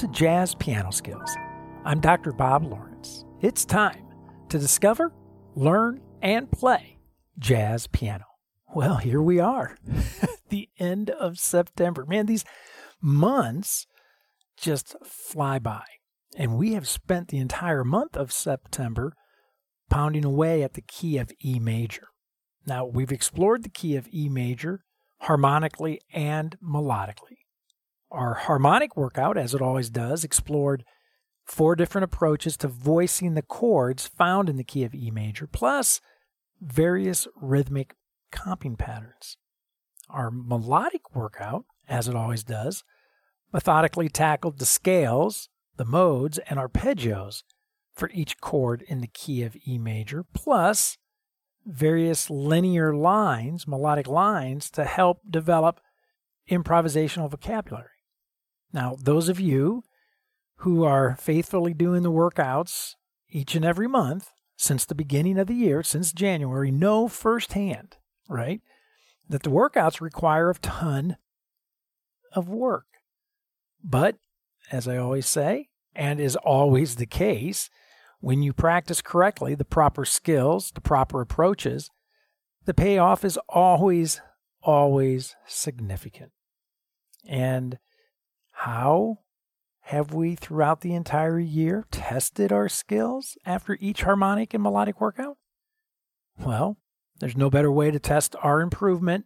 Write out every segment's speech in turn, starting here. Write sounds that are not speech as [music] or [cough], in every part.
To Jazz Piano Skills. I'm Dr. Bob Lawrence. It's time to discover, learn, and play jazz piano. Well, here we are, [laughs] the end of September. Man, these months just fly by. And we have spent the entire month of September pounding away at the key of E major. Now, we've explored the key of E major harmonically and melodically. Our harmonic workout, as it always does, explored four different approaches to voicing the chords found in the key of E major, plus various rhythmic comping patterns. Our melodic workout, as it always does, methodically tackled the scales, the modes, and arpeggios for each chord in the key of E major, plus various linear lines, melodic lines, to help develop improvisational vocabulary. Now, those of you who are faithfully doing the workouts each and every month since the beginning of the year, since January, know firsthand, right, that the workouts require a ton of work. But, as I always say, and is always the case, when you practice correctly the proper skills, the proper approaches, the payoff is always, always significant. And how have we, throughout the entire year, tested our skills after each harmonic and melodic workout? Well, there's no better way to test our improvement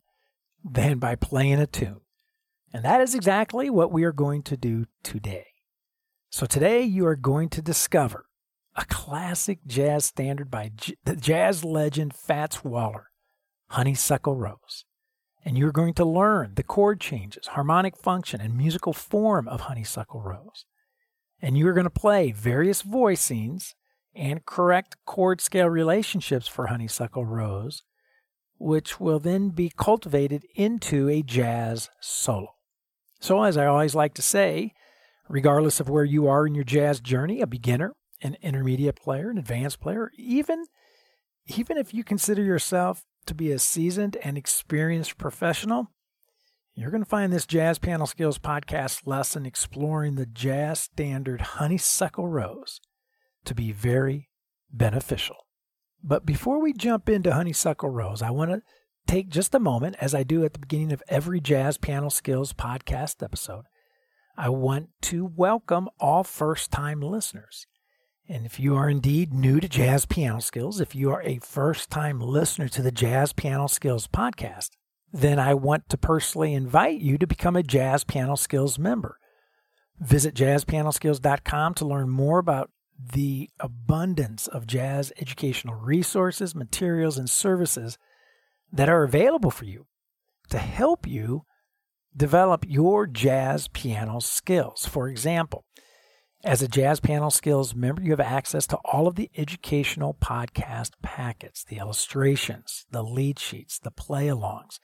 than by playing a tune. And that is exactly what we are going to do today. So, today you are going to discover a classic jazz standard by J- the jazz legend Fats Waller, Honeysuckle Rose. And you're going to learn the chord changes, harmonic function, and musical form of Honeysuckle Rose. And you're going to play various voicings and correct chord scale relationships for Honeysuckle Rose, which will then be cultivated into a jazz solo. So, as I always like to say, regardless of where you are in your jazz journey, a beginner, an intermediate player, an advanced player, even even if you consider yourself to be a seasoned and experienced professional, you're going to find this Jazz Piano Skills podcast lesson exploring the jazz standard Honeysuckle Rose to be very beneficial. But before we jump into Honeysuckle Rose, I want to take just a moment, as I do at the beginning of every Jazz Piano Skills podcast episode. I want to welcome all first time listeners. And if you are indeed new to Jazz Piano Skills, if you are a first time listener to the Jazz Piano Skills podcast, then I want to personally invite you to become a Jazz Piano Skills member. Visit jazzpianoskills.com to learn more about the abundance of jazz educational resources, materials, and services that are available for you to help you develop your jazz piano skills. For example, as a Jazz Piano Skills member, you have access to all of the educational podcast packets, the illustrations, the lead sheets, the play alongs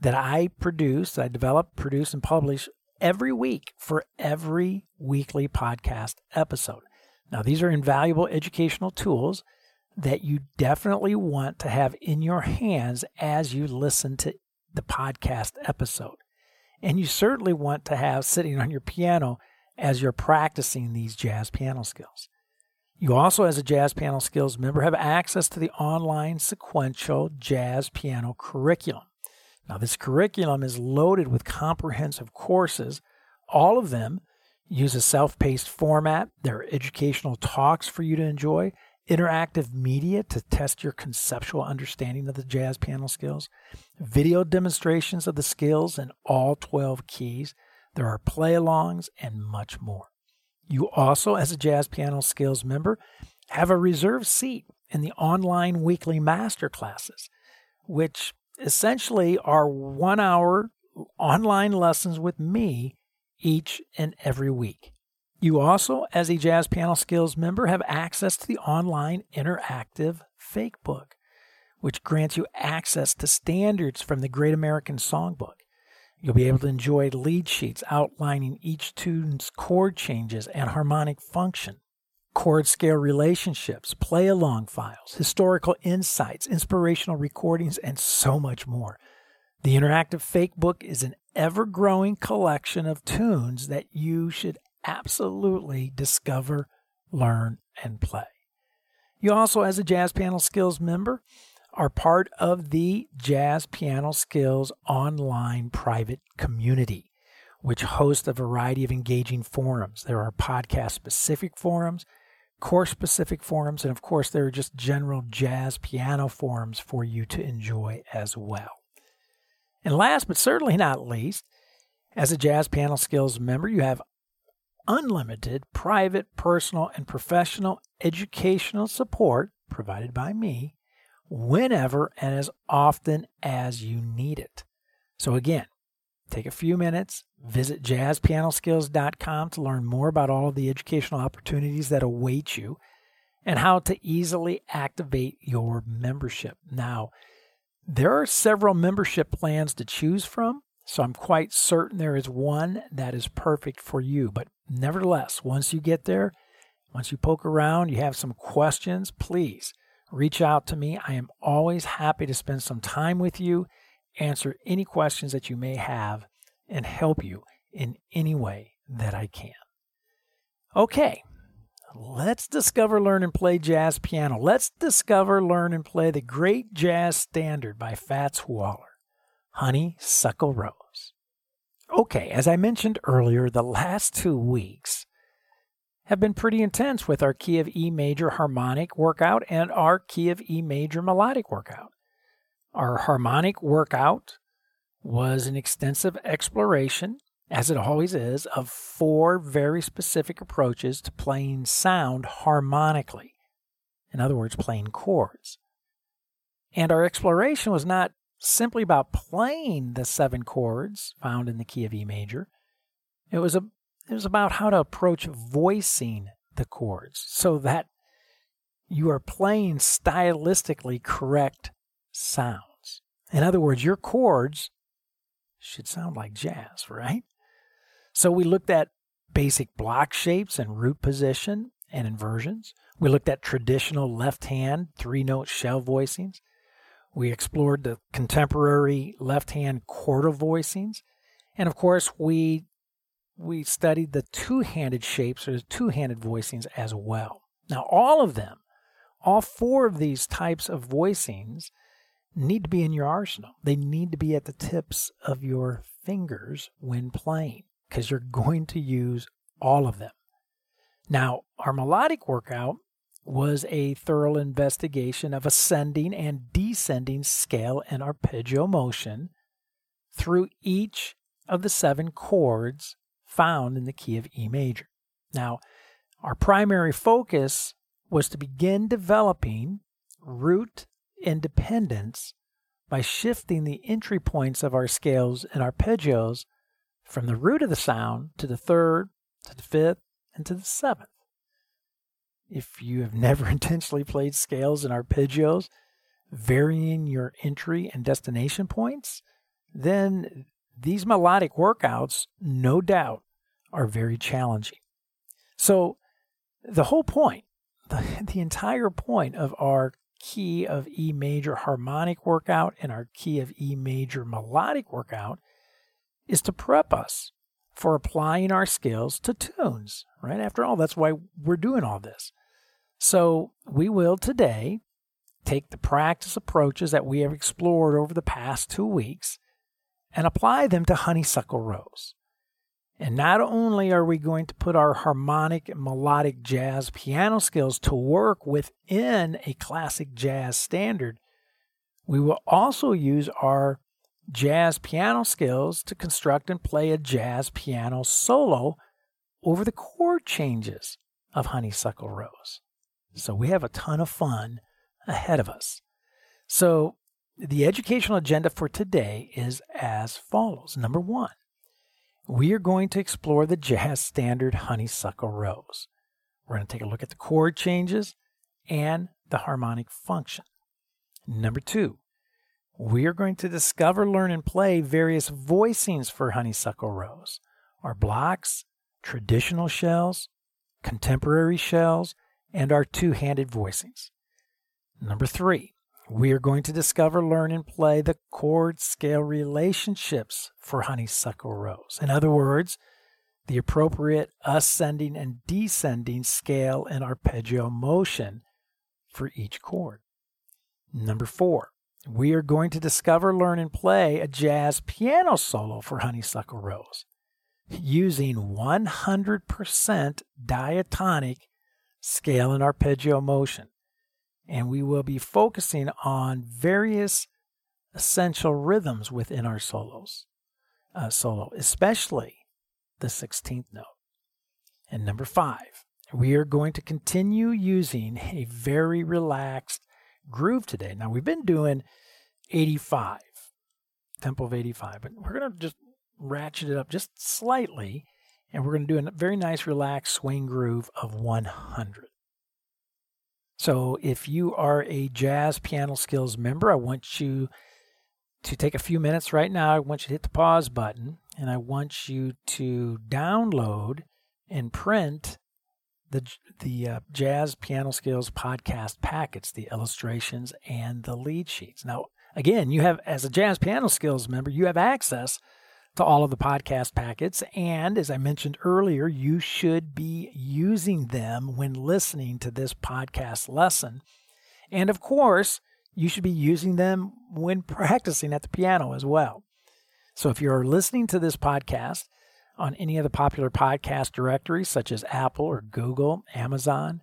that I produce, that I develop, produce, and publish every week for every weekly podcast episode. Now, these are invaluable educational tools that you definitely want to have in your hands as you listen to the podcast episode. And you certainly want to have sitting on your piano as you're practicing these jazz piano skills. You also, as a Jazz Piano Skills member, have access to the online sequential jazz piano curriculum. Now, this curriculum is loaded with comprehensive courses. All of them use a self paced format. There are educational talks for you to enjoy, interactive media to test your conceptual understanding of the jazz piano skills, video demonstrations of the skills in all 12 keys, there are play alongs and much more. You also, as a Jazz Piano Skills member, have a reserved seat in the online weekly master classes, which essentially are one hour online lessons with me each and every week. You also, as a Jazz Piano Skills member, have access to the online interactive fake book, which grants you access to standards from the Great American Songbook. You'll be able to enjoy lead sheets outlining each tune's chord changes and harmonic function, chord scale relationships, play along files, historical insights, inspirational recordings, and so much more. The interactive fake book is an ever growing collection of tunes that you should absolutely discover, learn, and play. You also, as a Jazz Piano Skills member, are part of the Jazz Piano Skills online private community, which hosts a variety of engaging forums. There are podcast specific forums, course specific forums, and of course, there are just general jazz piano forums for you to enjoy as well. And last but certainly not least, as a Jazz Piano Skills member, you have unlimited private, personal, and professional educational support provided by me whenever and as often as you need it. So, again, take a few minutes, visit jazzpianoskills.com to learn more about all of the educational opportunities that await you and how to easily activate your membership. Now, there are several membership plans to choose from, so I'm quite certain there is one that is perfect for you. But nevertheless, once you get there, once you poke around, you have some questions, please reach out to me. I am always happy to spend some time with you, answer any questions that you may have, and help you in any way that I can. Okay, let's discover, learn, and play jazz piano. Let's discover, learn, and play the great jazz standard by Fats Waller, Honeysuckle Rose. Okay, as I mentioned earlier, the last two weeks have been pretty intense with our key of E major harmonic workout and our key of E major melodic workout. Our harmonic workout was an extensive exploration as it always is, of four very specific approaches to playing sound harmonically. In other words, playing chords. And our exploration was not simply about playing the seven chords found in the key of E major. It was a it was about how to approach voicing the chords so that you are playing stylistically correct sounds. In other words, your chords should sound like jazz, right? So we looked at basic block shapes and root position and inversions. We looked at traditional left hand three note shell voicings. We explored the contemporary left hand quartal voicings. And of course, we we studied the two-handed shapes or the two-handed voicings as well. Now, all of them, all four of these types of voicings need to be in your arsenal. They need to be at the tips of your fingers when playing because you're going to use all of them. Now, our melodic workout was a thorough investigation of ascending and descending scale and arpeggio motion through each of the seven chords found in the key of E major. Now, our primary focus was to begin developing root independence by shifting the entry points of our scales and arpeggios from the root of the sound to the third, to the fifth, and to the seventh. If you have [laughs] never intentionally played scales and arpeggios, varying your entry and destination points, then these melodic workouts, no doubt, are very challenging. So, the whole point, [laughs] the, the entire point of our key of E major harmonic workout and our key of E major melodic workout is to prep us for applying our skills to tunes, right? After all, that's why we're doing all this. So we will today take the practice approaches that we have explored over the past two weeks and apply them to Honeysuckle Rose. And not only are we going to put our harmonic and melodic jazz piano skills to work within a classic jazz standard, we will also use our jazz piano skills to construct and play a jazz piano solo over the chord changes of Honeysuckle Rose. So we have a ton of fun ahead of us. So the educational agenda for today is as follows. Number one, we are going to explore the jazz standard Honeysuckle Rose. We're going to take a look at the chord changes and the harmonic function. Number two, we are going to discover, learn, and play various voicings for Honeysuckle Rose. Our blocks, traditional shells, contemporary shells, and our two handed voicings. Number three, we are going to discover, learn, and play the chord scale relationships for honeysuckle rose. In other words, the appropriate ascending and descending scale and arpeggio motion for each chord. Number four, we are going to discover, learn, and play a jazz piano solo for Honeysuckle Rose using 100% diatonic scale and arpeggio motion. And we will be focusing on various essential rhythms within our solos, uh, solo, especially the 16th note. And number five, we are going to continue using a very relaxed groove today. Now, we've been doing 85, tempo of 85, but we're going to just ratchet it up just slightly, and we're going to do a very nice, relaxed swing groove of 100. So, if you are a Jazz Piano Skills member, I want you to take a few minutes right now. I want you to hit the pause button, and I want you to download and print the the uh, Jazz Piano Skills podcast packets, the illustrations and the lead sheets. Now, again, you have as a Jazz Piano Skills member, you have access to all of the podcast packets, and as I mentioned earlier, you should be using them when listening to this podcast lesson. And of course, you should be using them when [laughs] practicing at the piano as well. So if you're listening to this podcast on any of the popular podcast directories, such as Apple or Google, Amazon,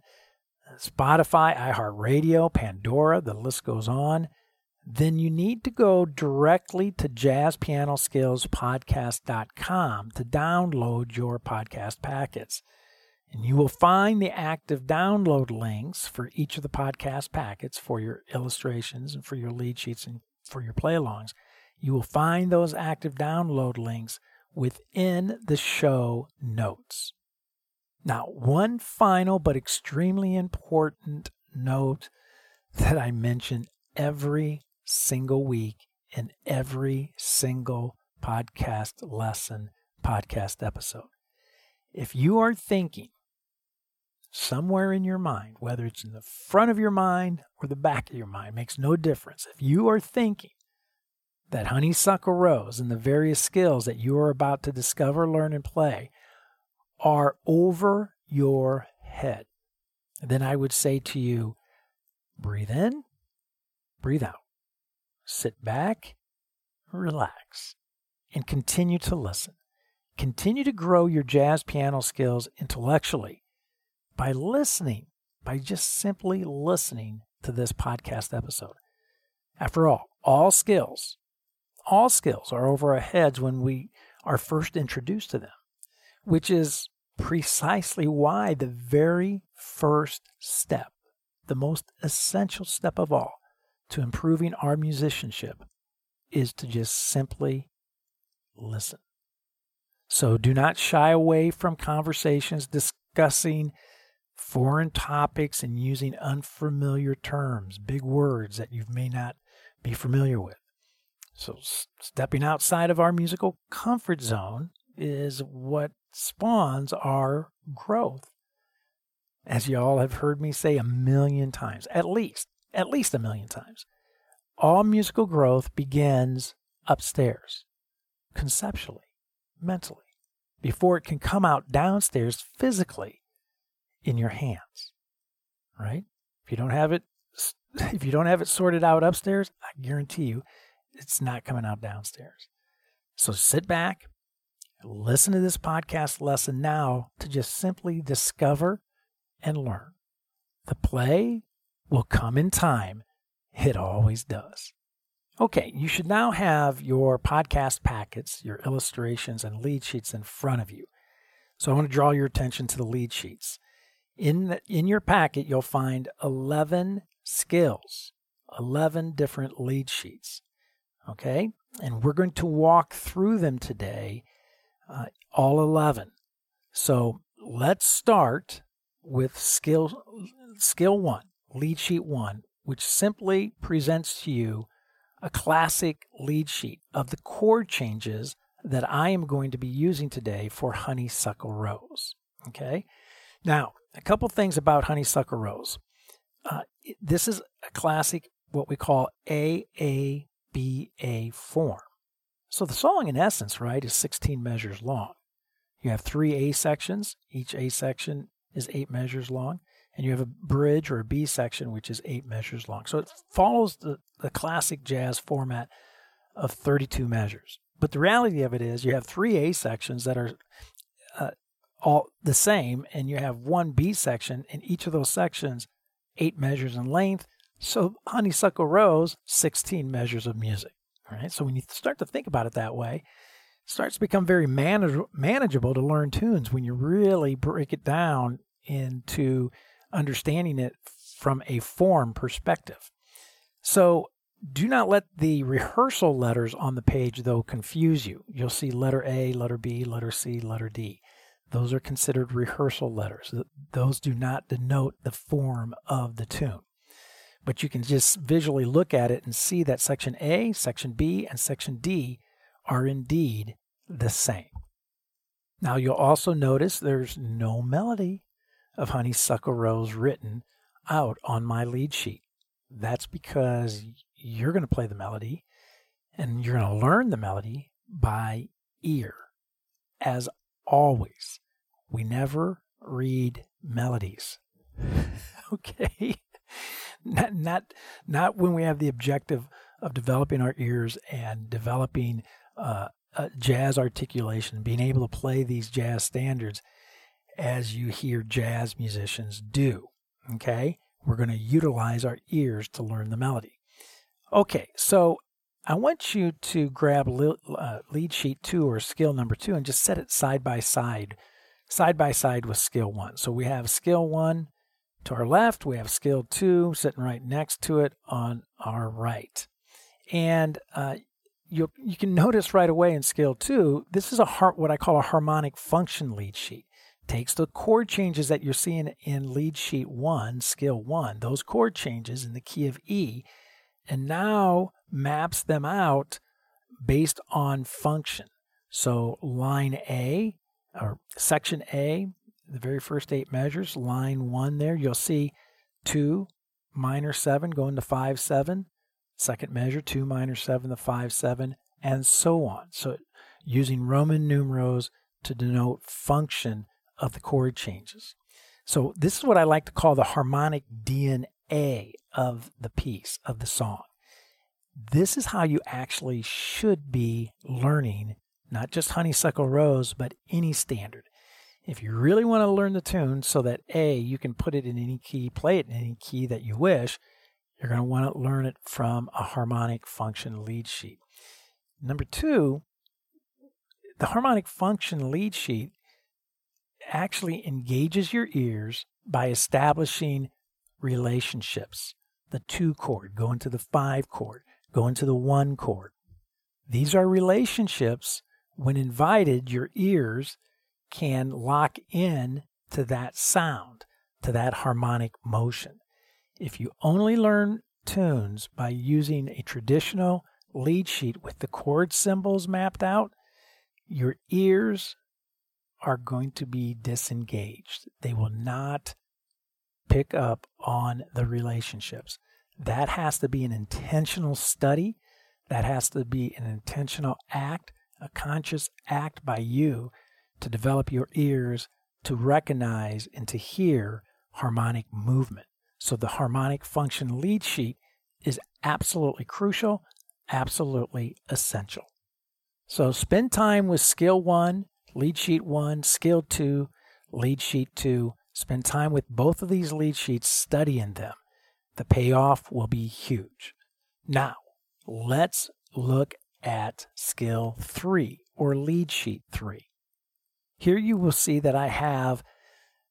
Spotify, iHeartRadio, Pandora, the list goes on, then you need to go directly to jazzpianoskillspodcast.com to download your podcast packets. And you will find the active download links for each of the podcast packets for your illustrations and for your lead sheets and for your play alongs. You will find those active download links within the show notes. Now, one final but extremely important note that I mention every single week in every single podcast lesson, podcast episode. If you are thinking somewhere in your mind, whether it's in the front of your mind or the back of your mind, makes no difference. If you are thinking that honeysuckle rose and the various skills that you are about to discover, learn, and play are over your head, then I would say to you, breathe in, breathe out, sit back, relax, and continue to listen. Continue to grow your jazz piano skills intellectually by listening, by just simply listening to this podcast episode. After all, all skills all skills are over our heads when we are first introduced to them, which is precisely why the very first step, the most essential step of all to improving our musicianship, is to just simply listen. So do not shy away from conversations discussing foreign topics and using unfamiliar terms, big words that you may not be familiar with. So, stepping outside of our musical comfort zone is what spawns our growth. As you all have heard me say a million times, at least, at least a million times, all musical growth begins upstairs, conceptually, mentally, before it can come out downstairs physically in your hands. Right? If you don't have it [laughs] if you don't have it sorted out upstairs, I guarantee you it's not coming out downstairs. So sit back, listen to this podcast lesson now to just simply discover and learn. The play will come in time. It always does. Okay, you should now have your podcast packets, your illustrations, and lead sheets in front of you. So I want to draw your attention to the lead sheets. In, the, in your packet, you'll find 11 skills, 11 different lead sheets. Okay? And we're going to walk through them today, uh, all 11. So let's start with skill, skill one, lead sheet one, which simply presents to you a classic lead sheet of the chord changes that I am going to be using today for Honeysuckle Rose. Okay? Now, a couple things about Honeysuckle Rose. Uh, this is a classic what we call AABA form. So the song, in essence, right, is 16 measures long. You have three A sections. Each A section is eight measures long. And you have a bridge or a B section, which is eight measures long. So it follows the, the classic jazz format of 32 measures. But the reality of it is you have three A sections that are uh, all the same, and you have one B section, and each of those sections, eight measures in length. So Honeysuckle Rose, 16 measures of music. All right. So when you start to think about it that way, it starts to become very manage- manageable to learn tunes when you really break it down into understanding it from a form perspective. So do not let the rehearsal letters on the page, though, confuse you. You'll see letter A, letter B, letter C, letter D. Those are considered rehearsal letters. Those do not denote the form of the tune. But you can just visually look at it and see that section A, section B, and section D are indeed the same. Now you'll also notice there's no melody of Honeysuckle Rose written out on my lead sheet. That's because you're going to play the melody and you're going to learn the melody by ear. As always, we never read melodies. [laughs] okay? not, not, not when we have the objective of developing our ears and developing uh, jazz articulation, being able to play these jazz standards as you hear jazz musicians do. Okay? We're going to utilize our ears to learn the melody. Okay, so I want you to grab uh, lead sheet two or skill number two and just set it side by side, side by side with skill one. So we have skill one to our left, we have skill two sitting right next to it on our right. And uh, you, you can notice right away in skill two, this is a har- what I call a harmonic function lead sheet. Takes the chord changes that you're seeing in lead sheet one, skill one, those chord changes in the key of E, and now maps them out based on function. So line A or section A the very first eight measures, line one there, you'll see two minor seven going to five seven, second measure, two minor seven to five seven, and so on. So using Roman numerals to denote function of the chord changes. So this is what I like to call the harmonic DNA of the piece, of the song. This is how you actually should be learning not just Honeysuckle Rose, but any standard. If you really want to learn the tune so that A, you can put it in any key, play it in any key that you wish, you're going to want to learn it from a harmonic function lead sheet. Number two, the harmonic function lead sheet actually engages your ears by establishing relationships. The two chord, going to the five chord, going to the one chord. These are relationships. When invited, your ears can lock in to that sound, to that harmonic motion. If you only learn tunes by using a traditional lead sheet with the chord symbols mapped out, your ears are going to be disengaged. They will not pick up on the relationships. That has to be an intentional study. That has to be an intentional act, a conscious act by you to develop your ears to recognize and to hear harmonic movement. So the harmonic function lead sheet is absolutely crucial, absolutely essential. So spend time with skill one, lead sheet one, skill two, lead sheet two. Spend time with both of these lead sheets, studying them. The payoff will be huge. Now, let's look at skill three or lead sheet three. Here you will see that I have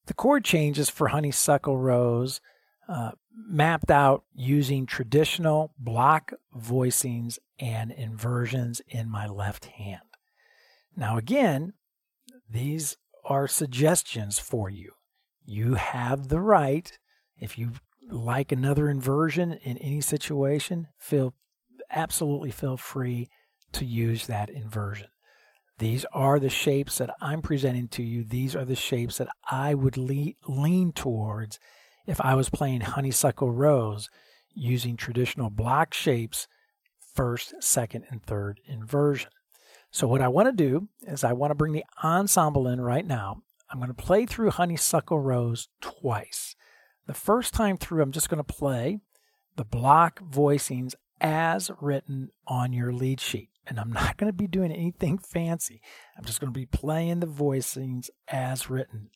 the chord changes for Honeysuckle Rose uh, mapped out using traditional block voicings and inversions in my left hand. Now, again, these are suggestions for you. You have the right, if you like another inversion in any situation, feel absolutely feel free to use that inversion. These are the shapes that I'm presenting to you. These are the shapes that I would lean, towards if I was playing Honeysuckle Rose using traditional block shapes, first, second, and third inversion. So, what I want to do is I want to bring the ensemble in right now. I'm going to play through Honeysuckle Rose twice. The first time through, I'm just going to play the block voicings as written on your lead sheet. And I'm not going to be doing anything fancy. I'm just going to be playing the voicings as written,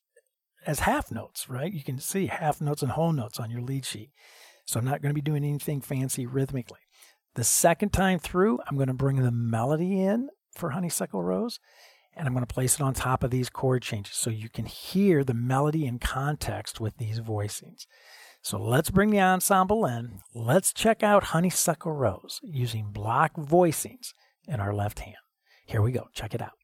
as half notes, right? You can see half notes and whole notes on your lead sheet. So I'm not going to be doing anything fancy rhythmically. The second time through, I'm going to bring the melody in for Honeysuckle Rose and I'm going to place it on top of these chord changes so you can hear the melody in context with these voicings. So let's bring the ensemble in. Let's check out Honeysuckle Rose using block voicings in our left hand. Here we go. Check it out.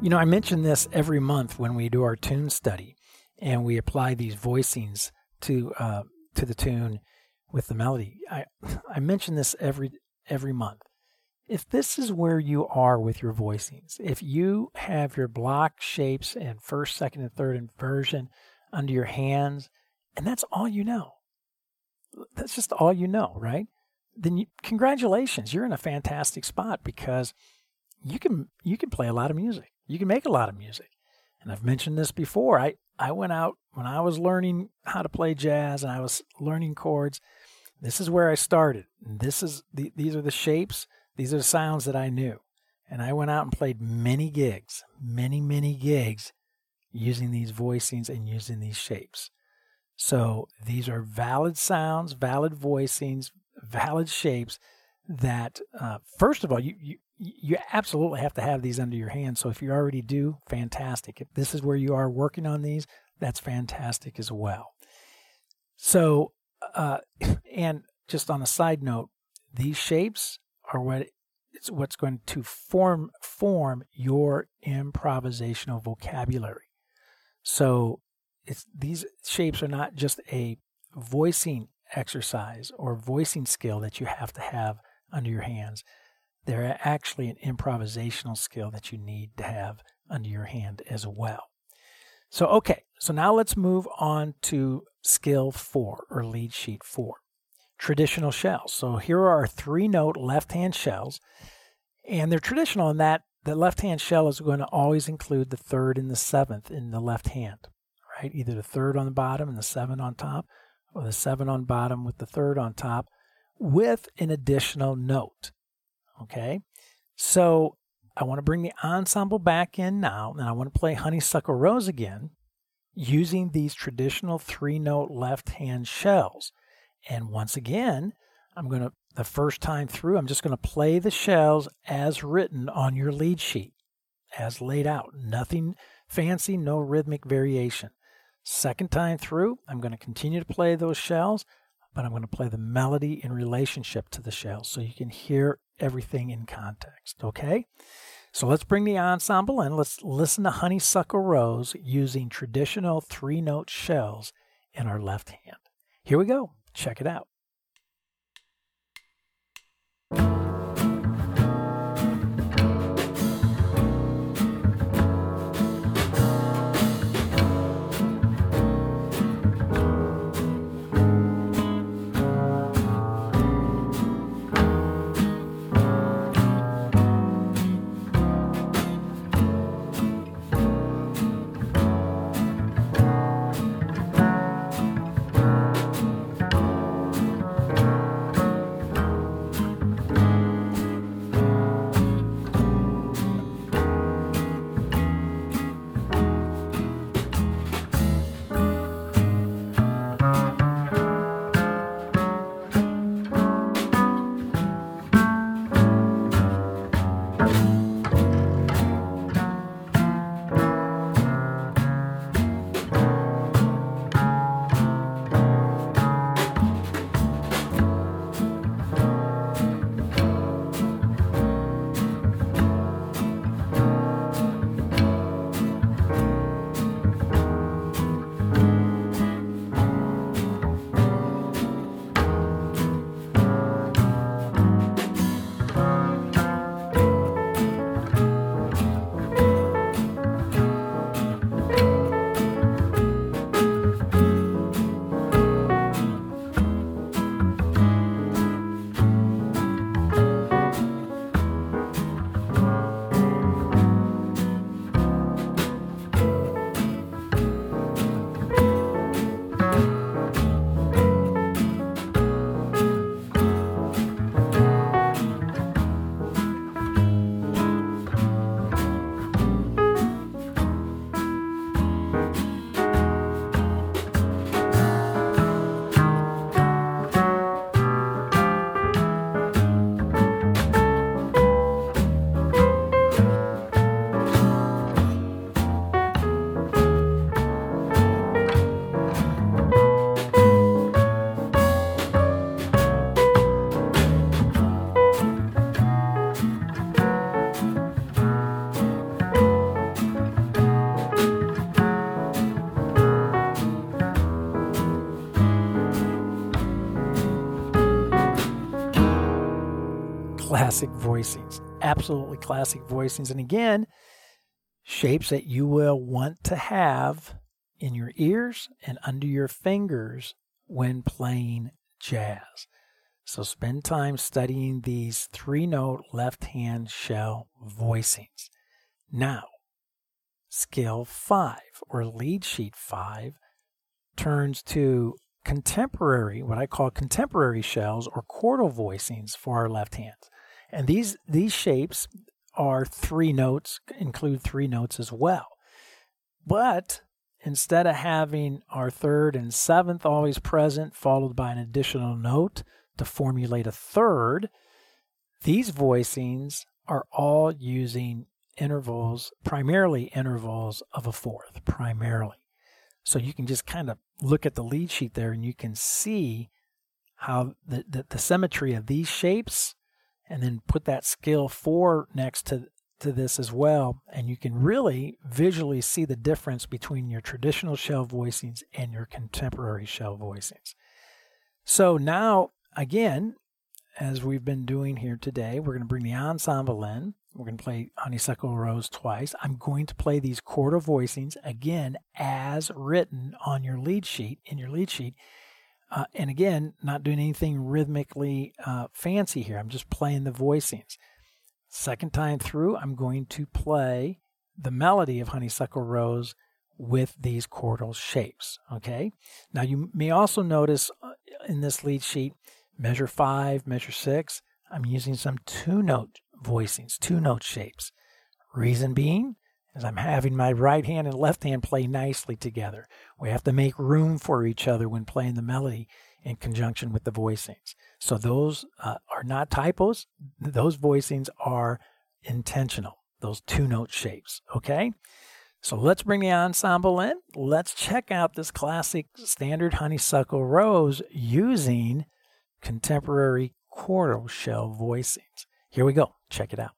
You know, I mention this every month when we do our tune study and we apply these voicings to uh, to the tune with the melody. I [laughs] I mention this every every month. If this is where you are with your voicings, if you have your block shapes and first, second, and third inversion under your hands, and that's all you know, that's just all you know, right? Then you, congratulations, you're in a fantastic spot because you can you can play a lot of music. You can make a lot of music. And I've mentioned this before. I I went out when I was learning how to play jazz and I was learning chords. This is where I started. This is the, these are the shapes. These are the sounds that I knew. And I went out and played many gigs, many many gigs using these voicings and using these shapes. So these are valid sounds, valid voicings, valid shapes that uh, first of all you, you you absolutely have to have these under your hand. So if you already do, fantastic. If this is where you are working on these, that's fantastic as well. So, uh, [laughs] and just on a side note, these shapes are what it's what's going to form form your improvisational vocabulary. So, it's these shapes are not just a voicing exercise or voicing skill that you have to have under your hands they're actually an improvisational skill that you need to have under your hand as well. So, okay, so now let's move on to skill four or lead sheet four traditional shells. So, here are our three note left hand shells, and they're traditional in that the left hand shell is going to always include the third and the seventh in the left hand, right? Either the third on the bottom and the seven on top, or the seven on bottom with the third on top with an additional note. Okay, so I want to bring the ensemble back in now, and I want to play Honeysuckle Rose again using these traditional three note left hand shells. And once again, I'm going to, the first time through, I'm just going to play the shells as written on your lead sheet, as laid out. Nothing fancy, no rhythmic variation. Second time through, I'm going to continue to play those shells, but I'm going to play the melody in relationship to the shells so you can hear everything in context, okay? So let's bring the ensemble in. Let's listen to Honeysuckle Rose using traditional three note shells in our left hand. Here we go. Check it out. Classic voicings, absolutely classic voicings. And again, shapes that you will want to have in your ears and under your fingers when playing jazz. So spend time studying these three note left hand shell voicings. Now, scale five or lead sheet five turns to contemporary, what I call contemporary shells or quartal voicings for our left hands. And these these shapes are three notes, include three notes as well. But instead of having our third and seventh always present, followed by an additional note to formulate a third, these voicings are all using intervals, primarily intervals of a fourth, primarily. So you can just kind of look at the lead sheet there and you can see how the, the, the symmetry of these shapes and then put that scale four next to to this as well and you can really visually see the difference between your traditional shell voicings and your contemporary shell voicings so now again as we've been doing here today we're going to bring the ensemble in We're going to play Honeysuckle Rose twice. I'm going to play these quartal voicings again as written on your lead sheet, in your lead sheet. Uh, and again, not doing anything rhythmically uh, fancy here. I'm just playing the voicings. Second time through, I'm going to play the melody of Honeysuckle Rose with these chordal shapes. Okay. Now you may also notice uh, in this lead sheet, measure five, measure six, I'm using some two note voicings, two note shapes. Reason being I'm having my right hand and left hand play nicely together. We have to make room for each other when playing the melody in conjunction with the voicings. So those uh, are not typos. Those voicings are intentional, those two note shapes. Okay? So let's bring the ensemble in. Let's check out this classic standard honeysuckle rose using contemporary quartal shell voicings. Here we go. Check it out.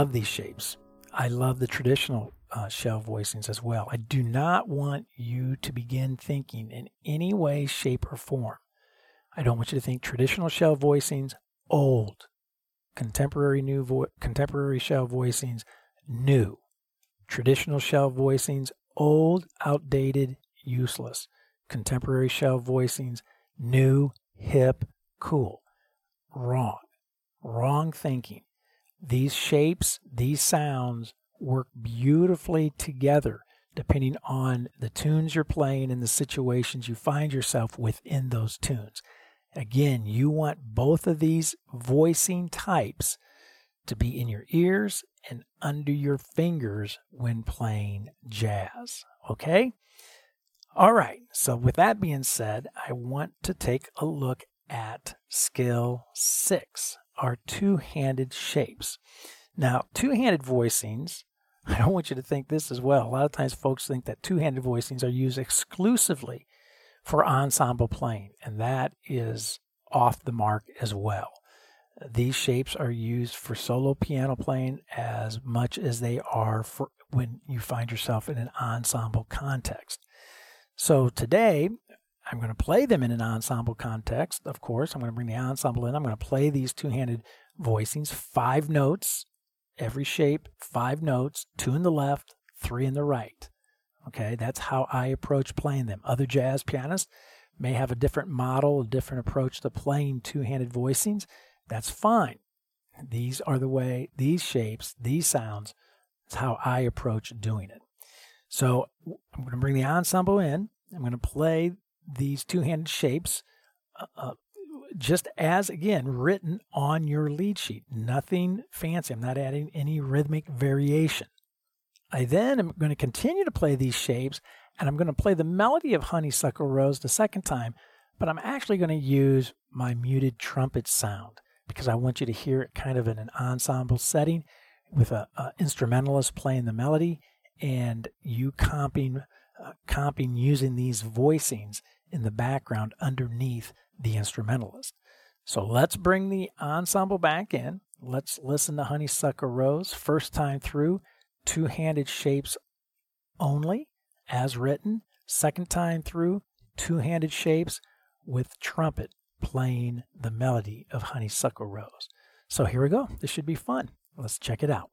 Love these shapes. I love the traditional uh, shell voicings as well. I do not want you to begin thinking in any way, shape, or form. I don't want you to think traditional shell voicings, old, contemporary new vo- contemporary shell voicings, new, traditional shell voicings, old, outdated, useless, contemporary shell voicings, new, hip, cool. Wrong. Wrong thinking. These shapes, these sounds work beautifully together depending on the tunes you're playing and the situations you find yourself within those tunes. Again, you want both of these voicing types to be in your ears and under your fingers when playing jazz. Okay? All right, so with that being said, I want to take a look at skill six are two handed shapes. Now, two handed voicings, [laughs] I don't want you to think this as well. A lot of times folks think that two handed voicings are used exclusively for ensemble playing, and that is off the mark as well. These shapes are used for solo piano playing as much as they are for when you find yourself in an ensemble context. So today, I'm going to play them in an ensemble context, of course. I'm going to bring the ensemble in. I'm going to play these two handed voicings, five notes, every shape, five notes, two in the left, three in the right. Okay, that's how I approach playing them. Other jazz pianists may have a different model, a different approach to playing two handed voicings. That's fine. These are the way, these shapes, these sounds, is how I approach doing it. So I'm going to bring the ensemble in. I'm going to play these two handed shapes uh, uh, just as, again, written on your lead sheet. Nothing fancy. I'm not adding any rhythmic variation. I then am going to continue to play these shapes and I'm going to play the melody of Honeysuckle Rose the second time, but I'm actually going to use my muted trumpet sound because I want you to hear it kind of in an ensemble setting with a, a instrumentalist playing the melody and you comping, comping using these voicings in the background underneath the instrumentalist. So let's bring the ensemble back in. Let's listen to Honeysuckle Rose first time through, two handed shapes only, as written. Second time through, two handed shapes with trumpet playing the melody of Honeysuckle Rose. So here we go. This should be fun. Let's check it out.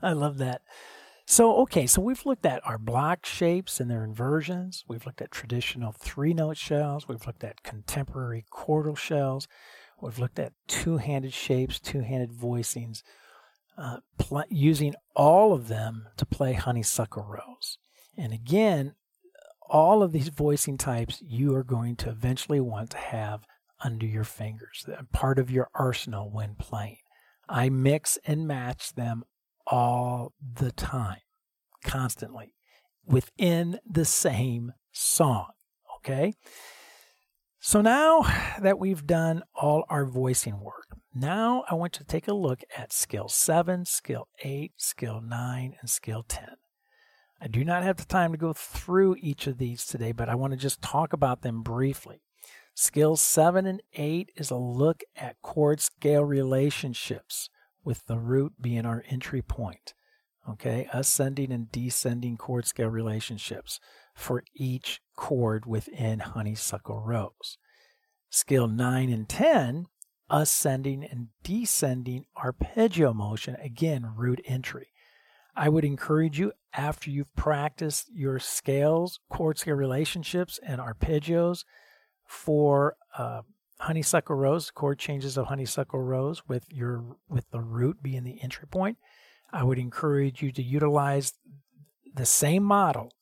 [laughs] I love that. So, okay, so we've looked at our block shapes and their inversions. We've looked at traditional three note shells. We've looked at contemporary chordal shells. We've looked at two handed shapes, two handed voicings, uh, pl- using all of them to play Honeysuckle Rose. And again, all of these voicing types you are going to eventually want to have under your fingers, part of your arsenal when playing. I mix and match them all the time, constantly, within the same song. Okay? So now that we've done all our voicing work, now I want you to take a look at skill 7, skill 8, skill 9, and skill 10. I do not have the time to go through each of these today, but I want to just talk about them briefly. Skills 7 and 8 is a look at chord scale relationships. With the root being our entry point. Okay, ascending and descending chord scale relationships for each chord within Honeysuckle Rose. Scale 9 and 10, ascending and descending arpeggio motion, again, root entry. I would encourage you after you've practiced your scales, chord scale relationships, and arpeggios for uh, honeysuckle rose, chord changes of honeysuckle rose with your with the root being the entry point. I would encourage you to utilize the same model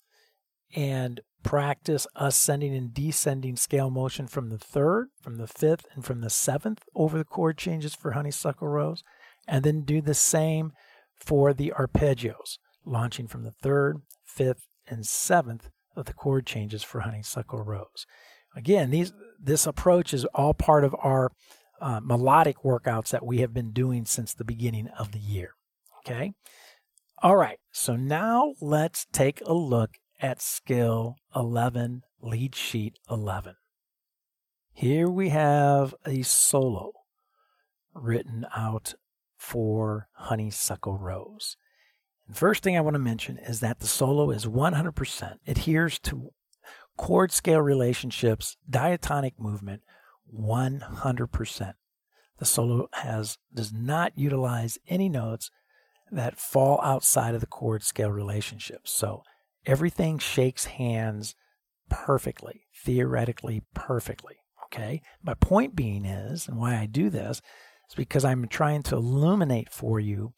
and practice ascending and descending scale motion from the third, from the fifth, and from the seventh over the chord changes for honeysuckle rose, and then do the same for the arpeggios, launching from the third, fifth, and seventh of the chord changes for honeysuckle rose. Again, these this approach is all part of our uh, melodic workouts that we have been doing since the beginning of the year. Okay. All right. So now let's take a look at skill 11, lead sheet 11. Here we have a solo written out for Honeysuckle Rose. First thing I want to mention is that the solo is 100% adheres to chord scale relationships, diatonic movement, 100%. The solo has does not utilize any notes that fall outside of the chord scale relationships. So everything shakes hands perfectly, theoretically perfectly. Okay. My point being is, and why I do this, is because I'm trying to illuminate for you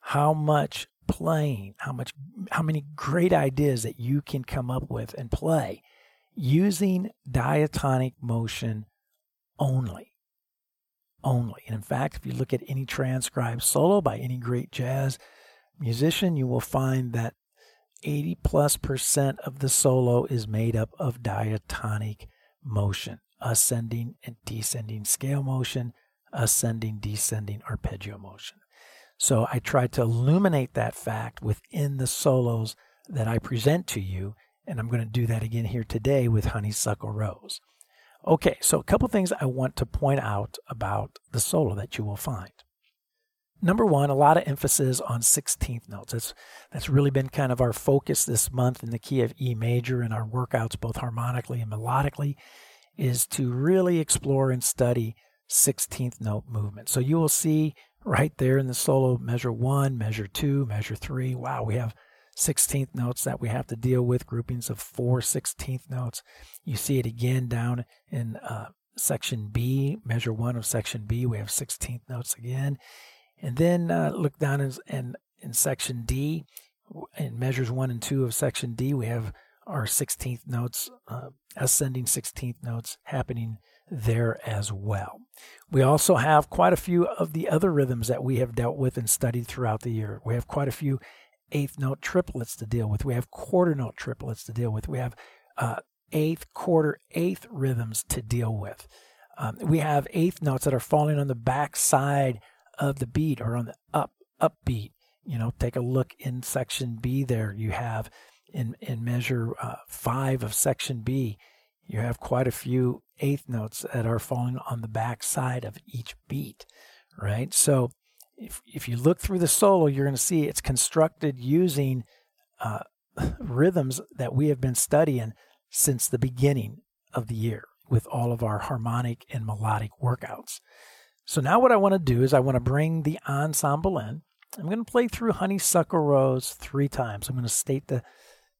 how much playing, how much, how many great ideas that you can come up with and play using diatonic motion only. Only. And in fact, if you look at any transcribed solo by any great jazz musician, you will find that 80 plus percent of the solo is made up of diatonic motion, ascending and descending scale motion, ascending, descending arpeggio motion. So I try to illuminate that fact within the solos that I present to you and I'm going to do that again here today with Honeysuckle Rose. Okay, so a couple things I want to point out about the solo that you will find. Number one, a lot of emphasis on 16th notes. That's, that's really been kind of our focus this month in the key of E major in our workouts, both harmonically and melodically, is to really explore and study 16th note movement. So you will see right there in the solo measure one, measure two, measure three. Wow, we have 16th notes that we have to deal with, groupings of four 16th notes. You see it again down in uh, section B, measure one of section B, we have 16th notes again. And then uh, look down in, in, in section D, in measures one and two of section D, we have our 16th notes, uh, ascending 16th notes happening there as well. We also have quite a few of the other rhythms that we have dealt with and studied throughout the year. We have quite a few eighth note triplets to deal with. We have quarter note triplets to deal with. We have uh, eighth, quarter, eighth rhythms to deal with. Um, we have eighth notes that are falling on the back side of the beat or on the up upbeat. You know, take a look in section B there. You have in in measure uh, five of section B, you have quite a few eighth notes that are falling on the back side of each beat, right? So if, if you look through the solo, you're going to see it's constructed using uh, [laughs] rhythms that we have been studying since the beginning of the year with all of our harmonic and melodic workouts. So now what I want to do is I want to bring the ensemble in. I'm going to play through Honeysuckle Rose three times. I'm going to state the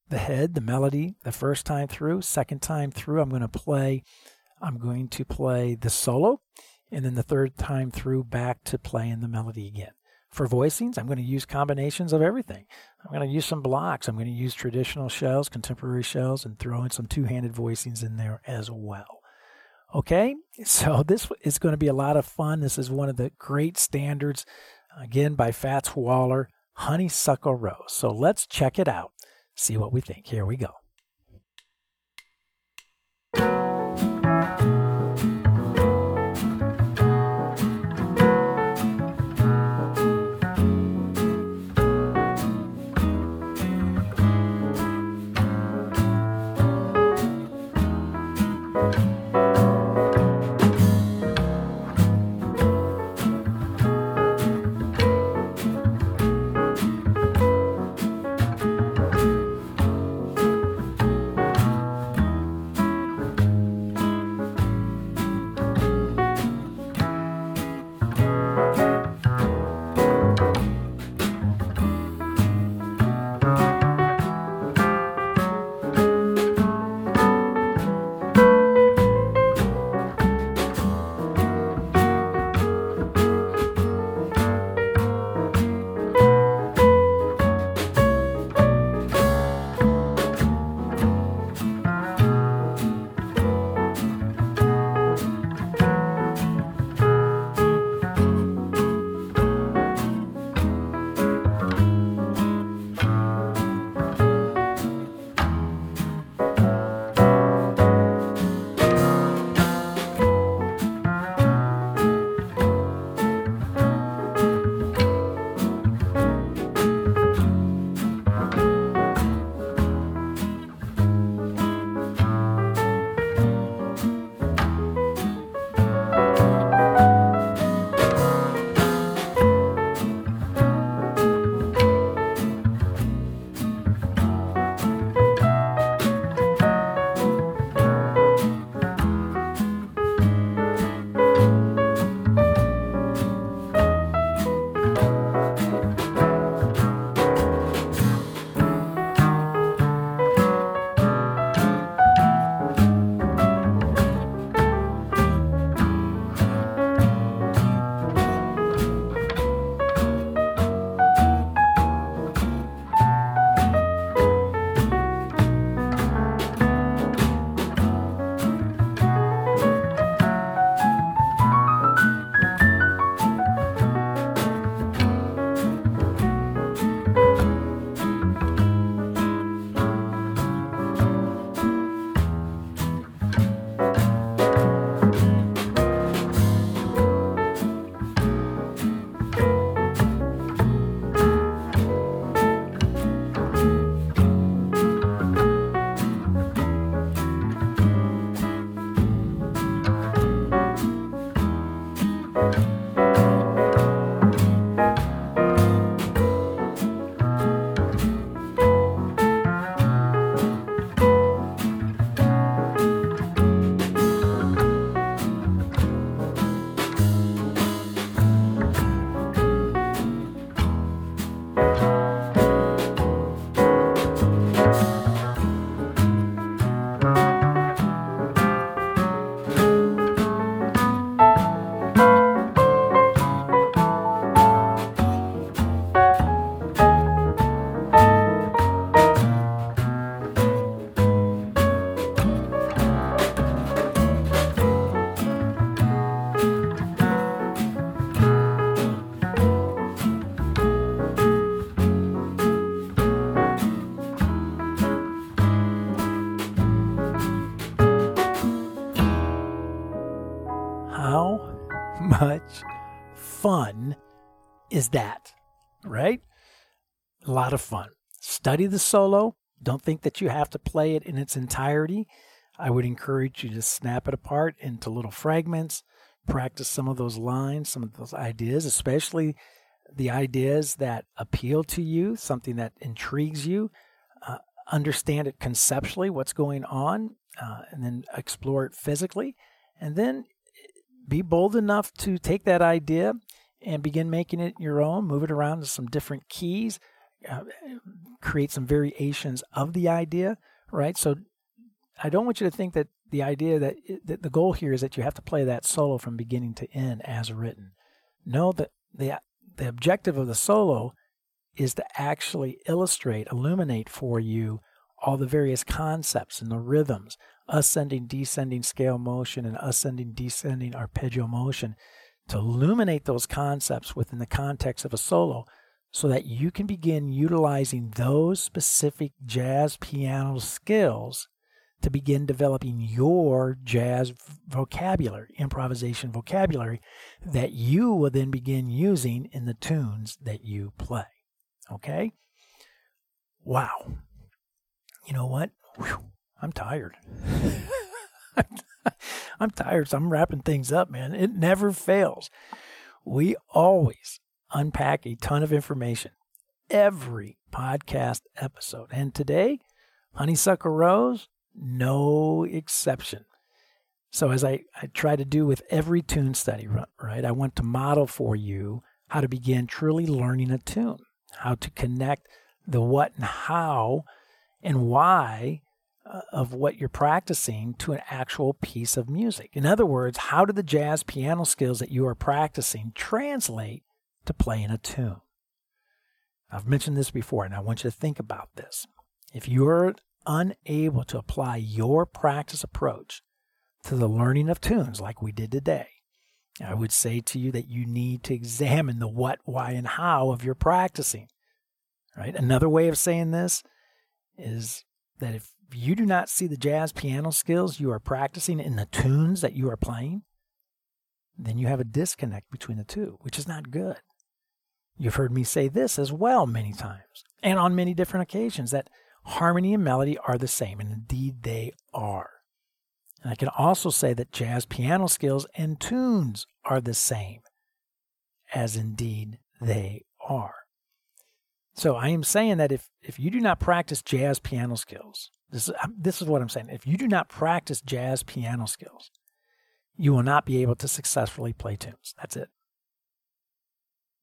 the head, the melody, the first time through. Second time through, I'm going to play. I'm going to play the solo, and then the third time through back to playing the melody again. For voicings, I'm going to use combinations of everything. I'm going to use some blocks. I'm going to use traditional shells, contemporary shells, and throw in some two handed voicings in there as well. Okay, [laughs] so this is going to be a lot of fun. This is one of the great standards, again, by Fats Waller, Honeysuckle Rose. So let's check it out, see what we think. Here we go. Is that, right? A lot of fun. Study the solo. Don't think that you have to play it in its entirety. I would encourage you to snap it apart into little fragments, practice some of those lines, some of those ideas, especially the ideas that appeal to you, something that intrigues you. Uh, understand it conceptually, what's going on, uh, and then explore it physically. And then be bold enough to take that idea and begin making it your own, move it around to some different keys, uh, create some variations of the idea, right? So I don't want you to think that the idea that, that the goal here is that you have to play that solo from beginning to end as written. No, that the the objective of the solo is to actually illustrate, illuminate for you all the various concepts and the rhythms, ascending, descending scale motion and ascending, descending arpeggio motion, to illuminate those concepts within the context of a solo so that you can begin utilizing those specific jazz piano skills to begin developing your jazz vocabulary, improvisation vocabulary that you will then begin using in the tunes that you play. Okay? Wow. You know what? Whew, I'm tired. [laughs] [laughs] I'm tired, so I'm wrapping things up, man. It never fails. We always unpack a ton of information every podcast episode. And today, Honeysuckle Rose, no exception. So, as I, I try to do with every tune study, run, right, I want to model for you how to begin truly learning a tune, how to connect the what and how and why Uh, of what you're practicing to an actual piece of music. In other words, how do the jazz piano skills that you are practicing translate to playing a tune? I've mentioned this before, and I want you to think about this. If you're unable to apply your practice approach to the learning of tunes like we did today, I would say to you that you need to examine the what, why, and how of your practicing. Right? Another way of saying this is that if you do not see the jazz piano skills you are practicing in the tunes that you are playing, then you have a disconnect between the two, which is not good. You've heard me say this as well many times and on many different occasions that harmony and melody are the same, and indeed they are. And I can also say that jazz piano skills and tunes are the same, as indeed they are. So I am saying that if, if you do not practice jazz piano skills, this is, this is what I'm saying. If you do not practice jazz piano skills, you will not be able to successfully play tunes. That's it.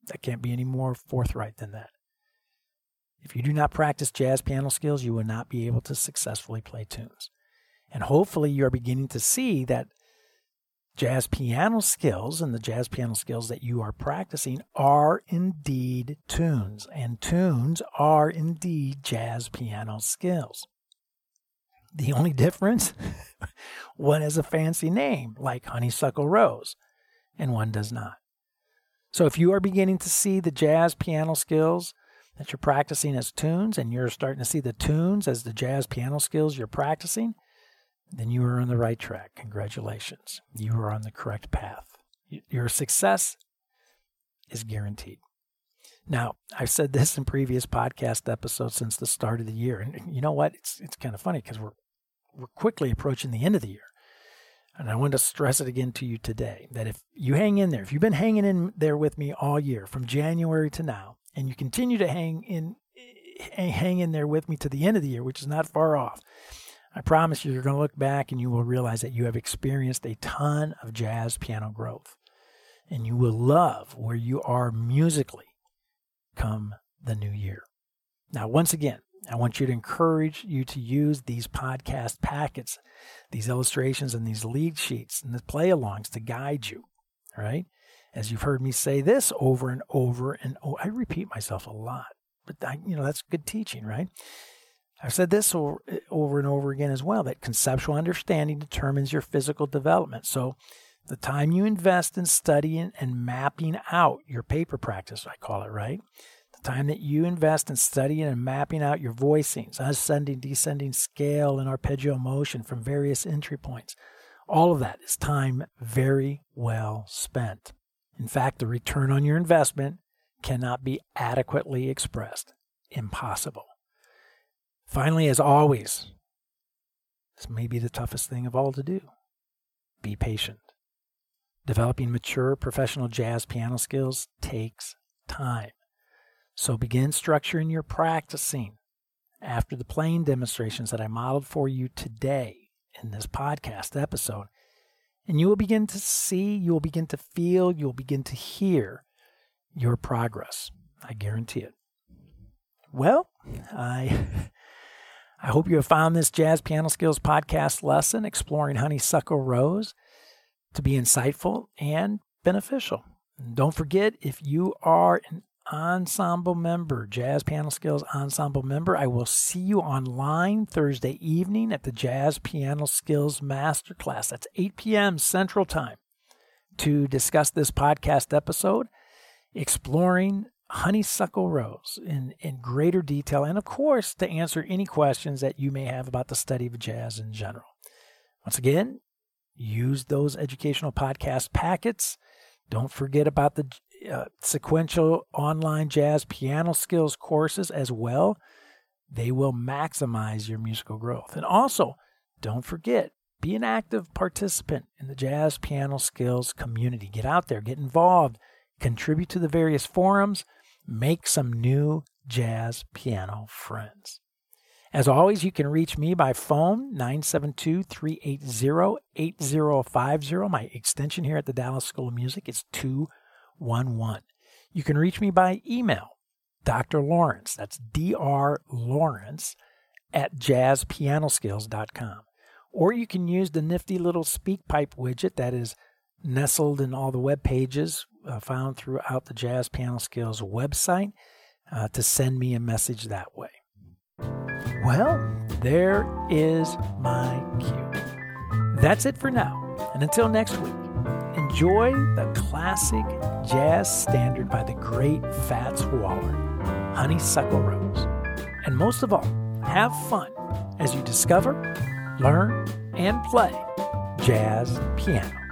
That can't be any more forthright than that. If you do not practice jazz piano skills, you will not be able to successfully play tunes. And hopefully, you're beginning to see that jazz piano skills and the jazz piano skills that you are practicing are indeed tunes, and tunes are indeed jazz piano skills. The only [laughs] difference one has a fancy name, like Honeysuckle Rose, and one does not. So if you are beginning to see the jazz piano skills that you're practicing as tunes and you're starting to see the tunes as the jazz piano skills you're practicing, then you are on the right track. Congratulations. You are on the correct path. Your success is guaranteed. Now, I've said this in previous podcast episodes since the start of the year. And you know what? It's it's kind of funny because we're we're quickly approaching the end of the year. And I want to stress it again to you today that if you hang in there, if you've been hanging in there with me all year from January to now, and you continue to hang in eh, hang in there with me to the end of the year, which is not far off, I promise you you're going to look back and you will realize that you have experienced a ton of jazz piano growth. And you will love where you are musically come the new year. Now, once again, I want you to encourage you to use these podcast packets, these illustrations, and these lead sheets and the play alongs to guide you. right? As you've heard me say this over and over and oh, I repeat myself a lot, but I, you know that's good teaching, right? I've said this over, and over again as well that conceptual understanding determines your physical development. So, the time you invest in studying and mapping out your paper practice, I call it, right? The time that you invest in studying and mapping out your voicings, ascending, descending scale, and arpeggio motion from various entry points. All of that is time very well spent. In fact, the return on your investment cannot be adequately expressed. Impossible. Finally, as always, this may be the toughest thing of all to do be patient. Developing mature professional jazz piano skills takes time. So begin structuring your practicing after the playing demonstrations that I modeled for you today in this podcast episode. And you will begin to see, you will begin to feel, you will begin to hear your progress. I guarantee it. Well, [laughs] I I hope you have found this Jazz Piano Skills podcast lesson exploring Honeysuckle Rose to be insightful and beneficial. And don't forget, if you are an ensemble member, Jazz Piano Skills ensemble member, I will see you online Thursday evening at the Jazz Piano Skills Masterclass. That's 8 p.m. Central Time to discuss this podcast episode, exploring honeysuckle rose in, in greater detail, and of course, to answer any questions that you may have about the study of jazz in general. Once again, use those educational podcast packets. Don't forget about the uh, sequential online jazz piano skills courses as well. They will maximize your musical growth. And also, don't forget, be an active participant in the jazz piano skills community. Get out there, get involved, contribute to the various forums make some new jazz piano friends. As always, you can reach me by phone, 972 380 8050. My extension here at the Dallas School of Music is 211. You can reach me by email, Dr. Lawrence, that's Dr. Lawrence at jazzpianoskills.com. Or you can use the nifty little SpeakPipe widget that is nestled in all the web pages uh, found throughout the Jazz Piano Skills website uh, to send me a message that way. Well, there is my cue. That's it for now. And until next week, enjoy the classic jazz standard by the great Fats Waller, Honeysuckle Rose. And most of all, have fun as you discover, learn, and play jazz piano.